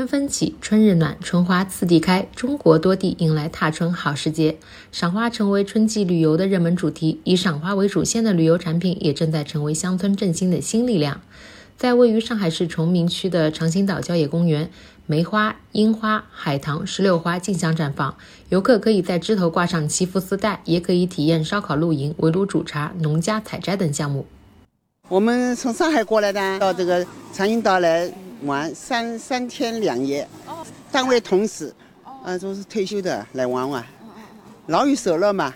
春分起，春日暖，春花次第开，中国多地迎来踏春好时节，赏花成为春季旅游的热门主题。以赏花为主线的旅游产品也正在成为乡村振兴的新力量。在位于上海市崇明区的长兴岛郊野公园，梅花、樱花、海棠、石榴花竞相绽放，游客可以在枝头挂上祈福丝带，也可以体验烧烤露营、围炉煮茶、农家采摘等项目。我们从上海过来的，到这个长兴岛来。玩三三天两夜，单位同事，啊，都是退休的来玩玩，老有所乐嘛。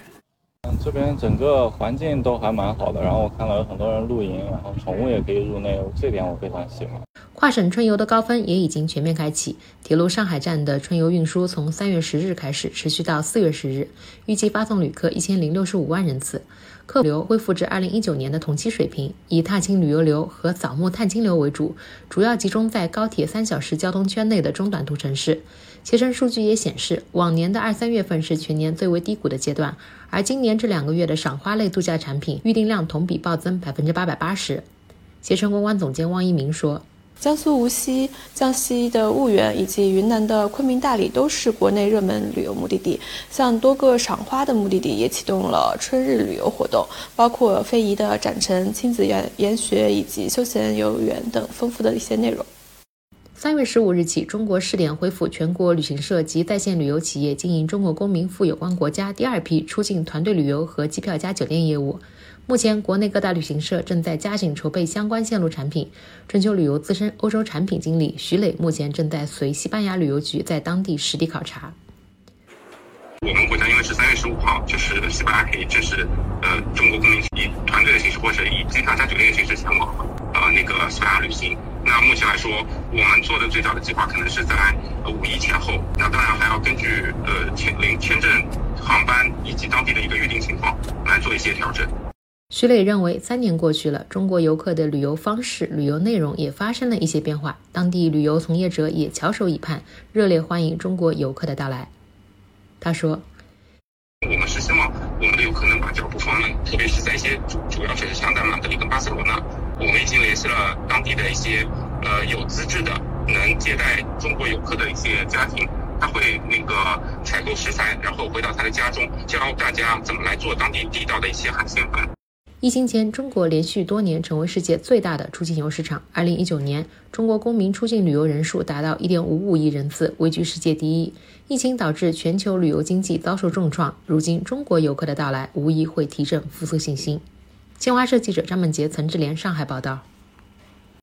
嗯，这边整个环境都还蛮好的，然后我看到有很多人露营，然后宠物也可以入内，这点我非常喜欢。跨省春游的高峰也已经全面开启，铁路上海站的春游运输从三月十日开始，持续到四月十日，预计发送旅客一千零六十五万人次，客流恢复至二零一九年的同期水平，以踏青旅游流和扫墓探亲流为主，主要集中在高铁三小时交通圈内的中短途城市。携程数据也显示，往年的二三月份是全年最为低谷的阶段，而今年这两个月的赏花类度假产品预订量同比暴增百分之八百八十。携程公关总监汪一鸣说。江苏无锡、江西的婺源以及云南的昆明、大理都是国内热门旅游目的地。像多个赏花的目的地也启动了春日旅游活动，包括非遗的展陈、亲子研研学以及休闲游园等丰富的一些内容。三月十五日起，中国试点恢复全国旅行社及在线旅游企业经营中国公民赴有关国家第二批出境团队旅游和机票加酒店业务。目前，国内各大旅行社正在加紧筹备相关线路产品。春秋旅游资深欧洲产品经理徐磊目前正在随西班牙旅游局在当地实地考察。我们国家因为是三月十五号，就是西班牙可以正式呃中国公民以团队的形式或者以机票加酒店的形式前往呃那个西班牙旅行。那目前来说，我们做的最早的计划可能是在五一前后。那当然还要根据呃签领签证、航班以及当地的一个预订情况来做一些调整。徐磊认为，三年过去了，中国游客的旅游方式、旅游内容也发生了一些变化，当地旅游从业者也翘首以盼，热烈欢迎中国游客的到来。他说：“我们是希望我们的游客能把脚步放慢，特别是在一些主主要城市，像在马德里跟巴塞罗那，我们已经联系了当地的一些呃有资质的能接待中国游客的一些家庭，他会那个采购食材，然后回到他的家中，教大家怎么来做当地地道的一些海鲜饭。”疫情前，中国连续多年成为世界最大的出境游市场。二零一九年，中国公民出境旅游人数达到一点五五亿人次，位居世界第一。疫情导致全球旅游经济遭受重创，如今中国游客的到来无疑会提振复苏信心。新华社记者张梦杰、岑志莲上海报道。